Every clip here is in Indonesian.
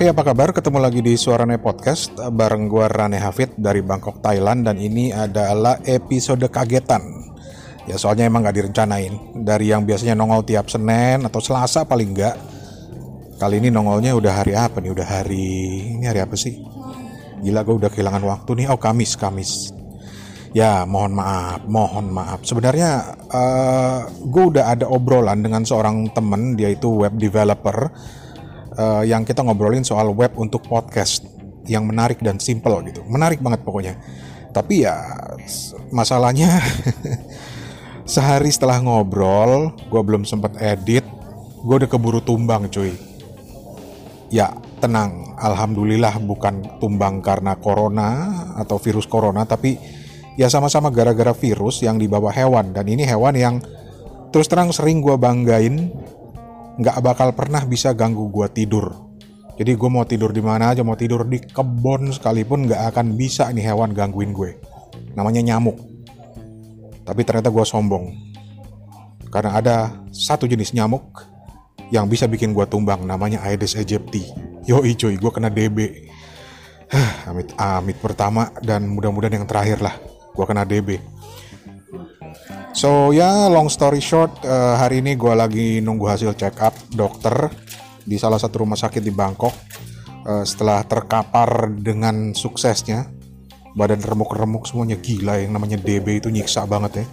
Hey apa kabar? Ketemu lagi di Suarane Podcast bareng gue Rane Hafid dari Bangkok, Thailand dan ini adalah episode kagetan. Ya soalnya emang gak direncanain. Dari yang biasanya nongol tiap Senin atau Selasa paling enggak. Kali ini nongolnya udah hari apa nih? Udah hari... Ini hari apa sih? Gila gue udah kehilangan waktu nih. Oh Kamis, Kamis. Ya mohon maaf, mohon maaf. Sebenarnya uh, gue udah ada obrolan dengan seorang temen, dia itu web developer uh, yang kita ngobrolin soal web untuk podcast yang menarik dan simple gitu. Menarik banget pokoknya. Tapi ya masalahnya sehari setelah ngobrol, gue belum sempat edit, gue udah keburu tumbang cuy. Ya tenang, alhamdulillah bukan tumbang karena corona atau virus corona, tapi ya sama-sama gara-gara virus yang dibawa hewan dan ini hewan yang terus terang sering gue banggain nggak bakal pernah bisa ganggu gue tidur. Jadi gue mau tidur di mana aja, mau tidur di kebun sekalipun nggak akan bisa ini hewan gangguin gue. Namanya nyamuk. Tapi ternyata gue sombong. Karena ada satu jenis nyamuk yang bisa bikin gue tumbang, namanya Aedes aegypti. Yoi cuy, gue kena DB. amit amit pertama dan mudah-mudahan yang terakhir lah. Gue kena DB. So ya yeah, long story short uh, hari ini gue lagi nunggu hasil check up dokter di salah satu rumah sakit di Bangkok. Uh, setelah terkapar dengan suksesnya badan remuk-remuk semuanya gila yang namanya DB itu nyiksa banget ya.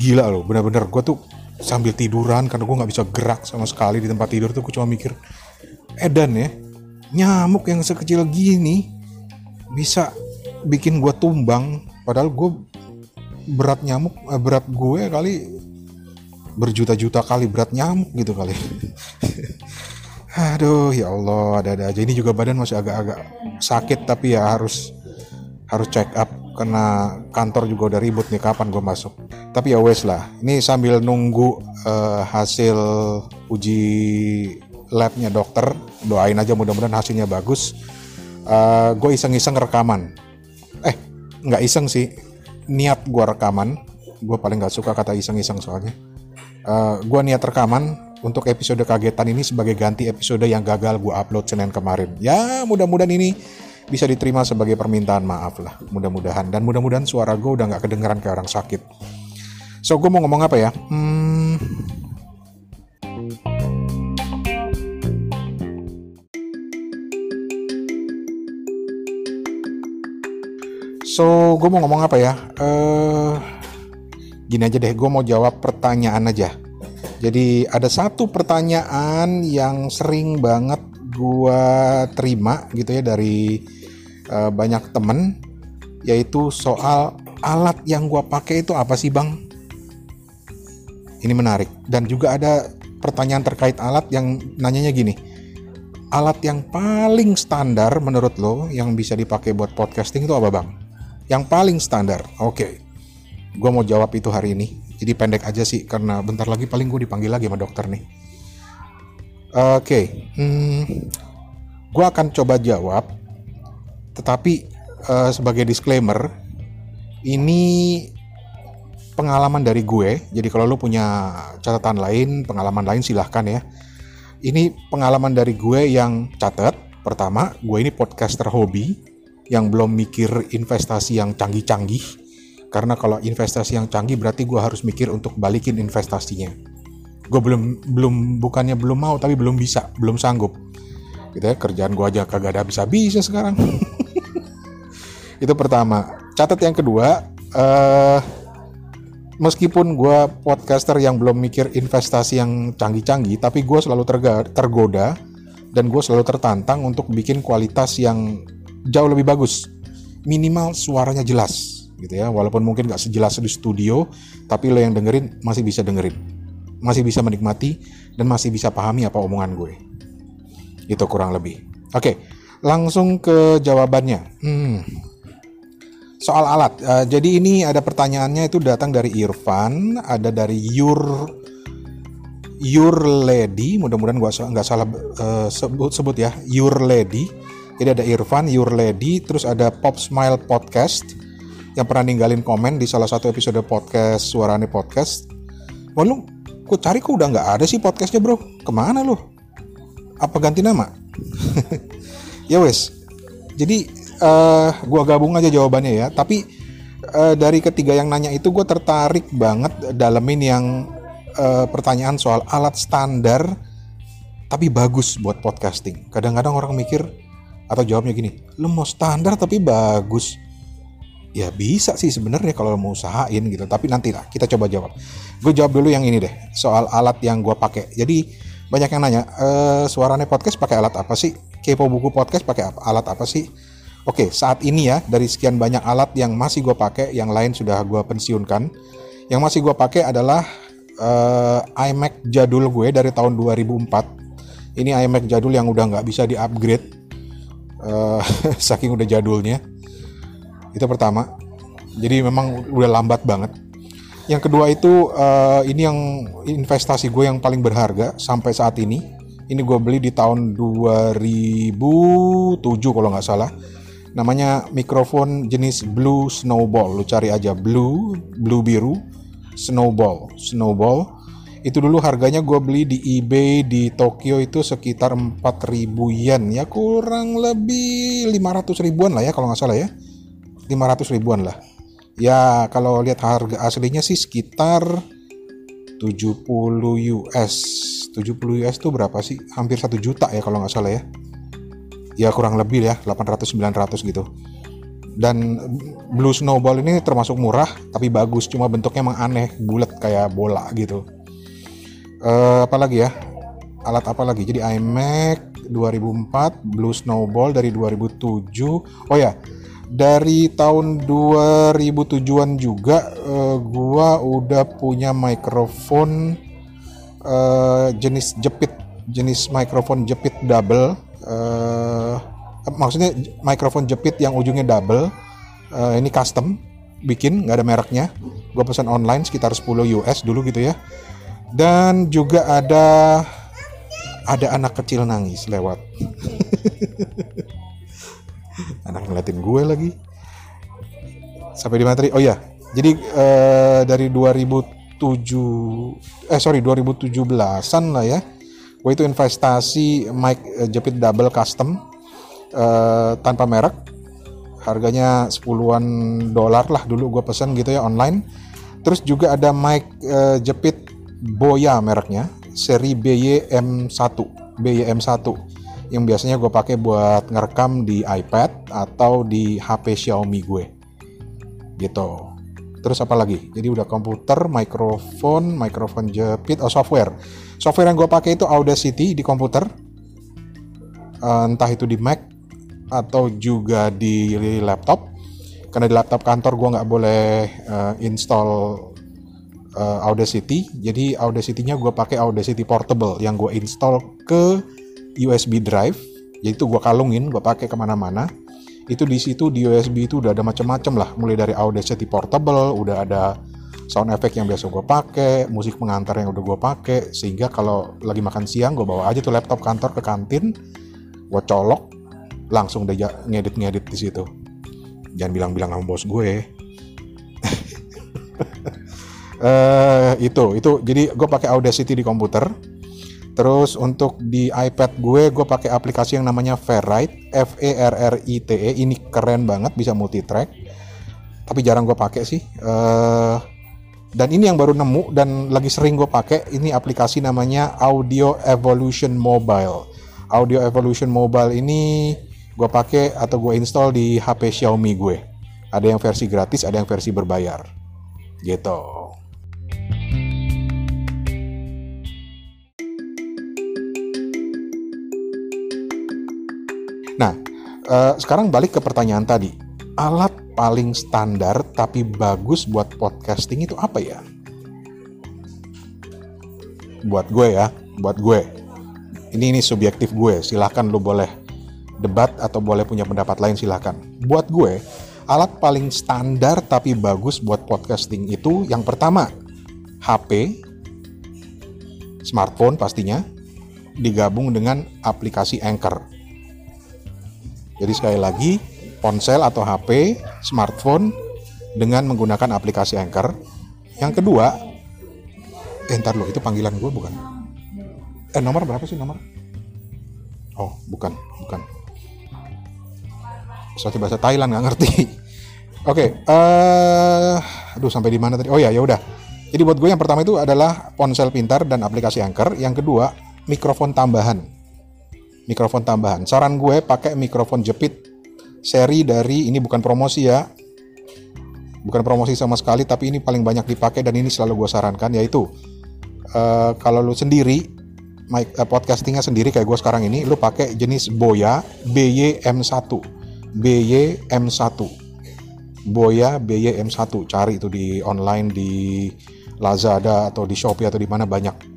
Gila loh bener-bener gue tuh sambil tiduran karena gue nggak bisa gerak sama sekali di tempat tidur tuh gue cuma mikir Edan ya nyamuk yang sekecil gini bisa bikin gue tumbang padahal gue berat nyamuk eh, berat gue kali berjuta-juta kali berat nyamuk gitu kali. Aduh ya Allah ada-ada aja. Ini juga badan masih agak-agak sakit tapi ya harus harus check up karena kantor juga udah ribut nih kapan gue masuk. Tapi ya wes lah ini sambil nunggu uh, hasil uji labnya dokter doain aja mudah-mudahan hasilnya bagus. Uh, gue iseng-iseng rekaman. Eh nggak iseng sih. Niat gue rekaman. Gue paling nggak suka kata iseng-iseng soalnya. Uh, eh, gue niat rekaman untuk episode kagetan ini sebagai ganti episode yang gagal gue upload senin kemarin. Ya mudah-mudahan ini bisa diterima sebagai permintaan maaf lah. Mudah-mudahan. Dan mudah-mudahan suara gue udah nggak kedengeran kayak orang sakit. So gue mau ngomong apa ya? Hmm, So, gue mau ngomong apa ya? Uh, gini aja deh, gue mau jawab pertanyaan aja. Jadi ada satu pertanyaan yang sering banget gue terima gitu ya dari uh, banyak temen, yaitu soal alat yang gue pakai itu apa sih bang? Ini menarik. Dan juga ada pertanyaan terkait alat yang nanyanya gini. Alat yang paling standar menurut lo yang bisa dipakai buat podcasting itu apa bang? Yang paling standar. Oke, okay. gue mau jawab itu hari ini. Jadi pendek aja sih karena bentar lagi paling gue dipanggil lagi sama dokter nih. Oke, okay. hmm, gue akan coba jawab. Tetapi uh, sebagai disclaimer, ini pengalaman dari gue. Jadi kalau lo punya catatan lain, pengalaman lain silahkan ya. Ini pengalaman dari gue yang catat. Pertama, gue ini podcaster hobi yang belum mikir investasi yang canggih-canggih. Karena kalau investasi yang canggih berarti gue harus mikir untuk balikin investasinya. Gue belum belum bukannya belum mau tapi belum bisa belum sanggup. Gitu ya kerjaan gue aja kagak ada bisa-bisa sekarang. Itu pertama. Catat yang kedua uh, meskipun gue podcaster yang belum mikir investasi yang canggih-canggih tapi gue selalu tergoda dan gue selalu tertantang untuk bikin kualitas yang jauh lebih bagus. Minimal suaranya jelas gitu ya. Walaupun mungkin nggak sejelas di studio tapi lo yang dengerin masih bisa dengerin. Masih bisa menikmati dan masih bisa pahami apa omongan gue. Itu kurang lebih. Oke langsung ke jawabannya. Hmm. soal alat. Uh, jadi ini ada pertanyaannya itu datang dari Irfan ada dari Yur Your Lady mudah-mudahan gua nggak salah uh, sebut sebut ya. Your Lady jadi ada Irfan, Your Lady, terus ada Pop Smile Podcast yang pernah ninggalin komen di salah satu episode podcast Suarane Podcast. Wah lu gue cari kok udah nggak ada sih podcastnya bro? Ke mana lo apa ganti nama? Ya wes. Jadi uh, gue gabung aja jawabannya ya. Tapi uh, dari ketiga yang nanya itu gue tertarik banget dalemin yang uh, pertanyaan soal alat standar tapi bagus buat podcasting. Kadang-kadang orang mikir atau jawabnya gini lu mau standar tapi bagus. Ya bisa sih sebenarnya kalau mau usahain gitu tapi nanti lah kita coba jawab. Gue jawab dulu yang ini deh soal alat yang gue pakai. Jadi banyak yang nanya e, suaranya podcast pakai alat apa sih? Kepo buku podcast pakai alat apa sih? Oke saat ini ya dari sekian banyak alat yang masih gue pakai yang lain sudah gue pensiunkan. Yang masih gue pakai adalah uh, iMac jadul gue dari tahun 2004 ini iMac jadul yang udah nggak bisa di upgrade uh, saking udah jadulnya. Itu pertama. Jadi memang udah lambat banget. Yang kedua itu uh, ini yang investasi gue yang paling berharga sampai saat ini. Ini gue beli di tahun 2007 kalau nggak salah. Namanya mikrofon jenis Blue Snowball. Lu cari aja Blue Blue biru Snowball Snowball itu dulu harganya gue beli di eBay di Tokyo itu sekitar 4000 yen. Ya kurang lebih 500 ribuan lah ya kalau nggak salah ya. 500 ribuan lah. Ya kalau lihat harga aslinya sih sekitar 70 US 70 US tuh berapa sih? Hampir 1 juta ya kalau nggak salah ya. Ya kurang lebih ya 800 900 gitu. Dan Blue Snowball ini termasuk murah tapi bagus. Cuma bentuknya emang aneh bulat kayak bola gitu uh, apa lagi ya? Alat apa lagi? Jadi iMac 2004 Blue Snowball dari 2007 oh ya dari tahun 2007-an juga uh, gua udah punya mikrofon uh, jenis jepit jenis mikrofon jepit double. Uh, maksudnya mikrofon jepit yang ujungnya double. Uh, ini custom bikin nggak ada mereknya. Gue pesan online sekitar 10 US dulu gitu ya dan juga ada ada anak kecil nangis lewat. Anak ngeliatin gue lagi. Sampai di materi. Oh ya jadi uh, dari 2007 eh sorry 2017an lah ya gue itu investasi mic uh, jepit double custom uh, tanpa merek. Harganya sepuluhan dolar lah dulu gue pesen gitu ya online. Terus juga ada mic uh, jepit Boya mereknya seri BYM1 BYM1 yang biasanya gue pakai buat ngerekam di iPad atau di HP Xiaomi gue. Gitu. Terus apa lagi? Jadi udah komputer mikrofon mikrofon jepit oh software. Software yang gue pakai itu Audacity di komputer. Uh, entah itu di Mac atau juga di laptop. Karena di laptop kantor gue nggak boleh uh, install uh, Audacity. Jadi Audacity-nya gue pakai Audacity Portable yang gue install ke USB drive. Yaitu gue kalungin gue pakai ke mana-mana. Itu di situ di USB itu udah ada macam-macam lah. Mulai dari Audacity portable udah ada sound effect yang biasa gue pakai musik pengantar yang udah gue pakai. Sehingga kalau lagi makan siang gue bawa aja tuh laptop kantor ke kantin gue colok langsung deh ngedit-ngedit di situ. Jangan bilang-bilang sama bos gue uh, itu itu jadi gue pakai Audacity di komputer Terus untuk di iPad gue, gue pakai aplikasi yang namanya Fairwrite, F E R R I T E. Ini keren banget, bisa multi track. Tapi jarang gue pakai sih. Uh, dan ini yang baru nemu dan lagi sering gue pakai. Ini aplikasi namanya Audio Evolution Mobile. Audio Evolution Mobile ini gue pakai atau gue install di HP Xiaomi gue. Ada yang versi gratis, ada yang versi berbayar. Gitu. Uh, sekarang balik ke pertanyaan tadi. Alat paling standar tapi bagus buat podcasting itu apa ya? Buat gue ya, buat gue. Ini ini subjektif gue. Silahkan lu boleh debat atau boleh punya pendapat lain silahkan. Buat gue, alat paling standar tapi bagus buat podcasting itu yang pertama HP, smartphone pastinya, digabung dengan aplikasi Anchor. Jadi sekali lagi, ponsel atau HP, smartphone dengan menggunakan aplikasi Anchor. Yang kedua, eh ntar lo itu panggilan gue bukan? Eh nomor berapa sih nomor? Oh bukan bukan. Seperti bahasa Thailand nggak ngerti. Oke okay, uh, aduh sampai di mana tadi? Oh ya ya udah. Jadi buat gue yang pertama itu adalah ponsel pintar dan aplikasi Anchor. Yang kedua mikrofon tambahan mikrofon tambahan. Saran gue pakai mikrofon jepit. Seri dari ini bukan promosi ya. Bukan promosi sama sekali tapi ini paling banyak dipakai dan ini selalu gue sarankan yaitu uh, kalau lu sendiri mic, uh, podcastingnya sendiri kayak gue sekarang ini lu pakai jenis Boya BYM1 BYM1 Boya BYM1 cari itu di online di Lazada atau di Shopee atau di mana banyak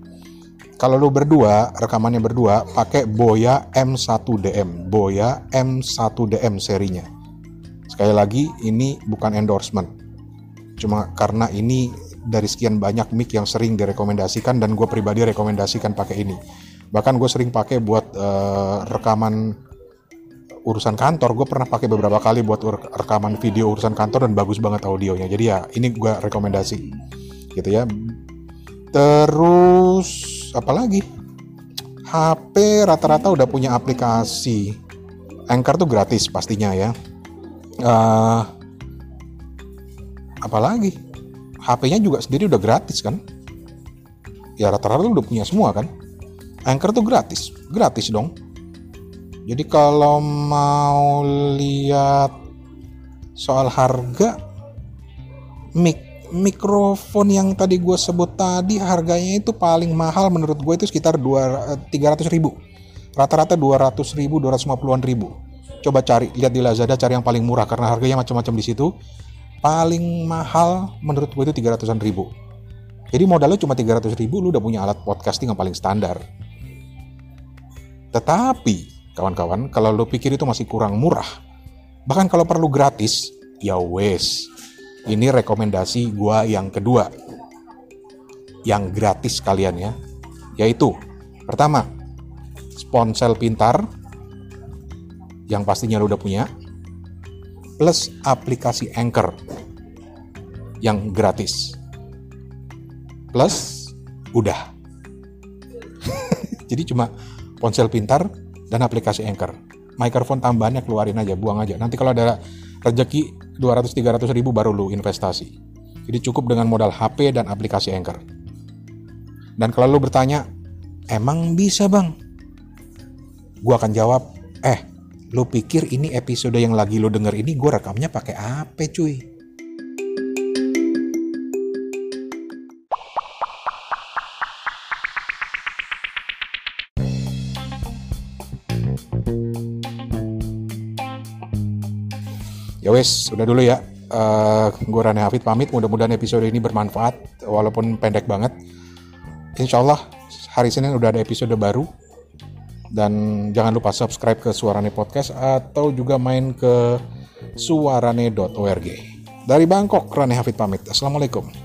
kalau lu berdua rekamannya berdua pakai Boya M1DM Boya M1DM serinya. Sekali lagi ini bukan endorsement. Cuma karena ini dari sekian banyak mic yang sering direkomendasikan dan gue pribadi rekomendasikan pakai ini. Bahkan gue sering pakai buat uh, rekaman urusan kantor. Gue pernah pakai beberapa kali buat rekaman video urusan kantor dan bagus banget audionya. Jadi ya ini gue rekomendasi. Gitu ya. Terus apalagi? HP rata-rata udah punya aplikasi. Anchor tuh gratis pastinya ya. Uh, apalagi? HP-nya juga sendiri udah gratis kan? Ya rata-rata udah punya semua kan? Anchor tuh gratis gratis dong. Jadi kalau mau lihat soal harga mic mikrofon yang tadi gue sebut tadi harganya itu paling mahal menurut gue itu sekitar 200 eh, ribu. Rata-rata 200 ribu 250an ribu. Coba cari lihat di Lazada cari yang paling murah karena harganya macam-macam di situ. Paling mahal menurut gue itu 300an ribu. Jadi modalnya cuma 300 ribu lu udah punya alat podcasting yang paling standar. Tetapi kawan-kawan kalau lu pikir itu masih kurang murah bahkan kalau perlu gratis ya wes ini rekomendasi gua yang kedua. Yang gratis kalian ya. Yaitu pertama, sponsel pintar yang pastinya lo udah punya plus aplikasi Anchor yang gratis. Plus udah. Jadi cuma ponsel pintar dan aplikasi Anchor. Microphone tambahannya keluarin aja, buang aja. Nanti kalau ada rezeki 200-300 ribu baru lu investasi. Jadi cukup dengan modal HP dan aplikasi Anchor. Dan kalau lu bertanya, emang bisa bang? Gua akan jawab, eh, lu pikir ini episode yang lagi lu denger ini gue rekamnya pakai apa cuy? Ya wes, udah dulu ya. Uh, eh, gue Rane Hafid pamit. Mudah-mudahan episode ini bermanfaat, walaupun pendek banget. Insya Allah hari Senin udah ada episode baru. Dan jangan lupa subscribe ke Suarane Podcast atau juga main ke suarane.org. Dari Bangkok, Rane Hafid pamit. Assalamualaikum.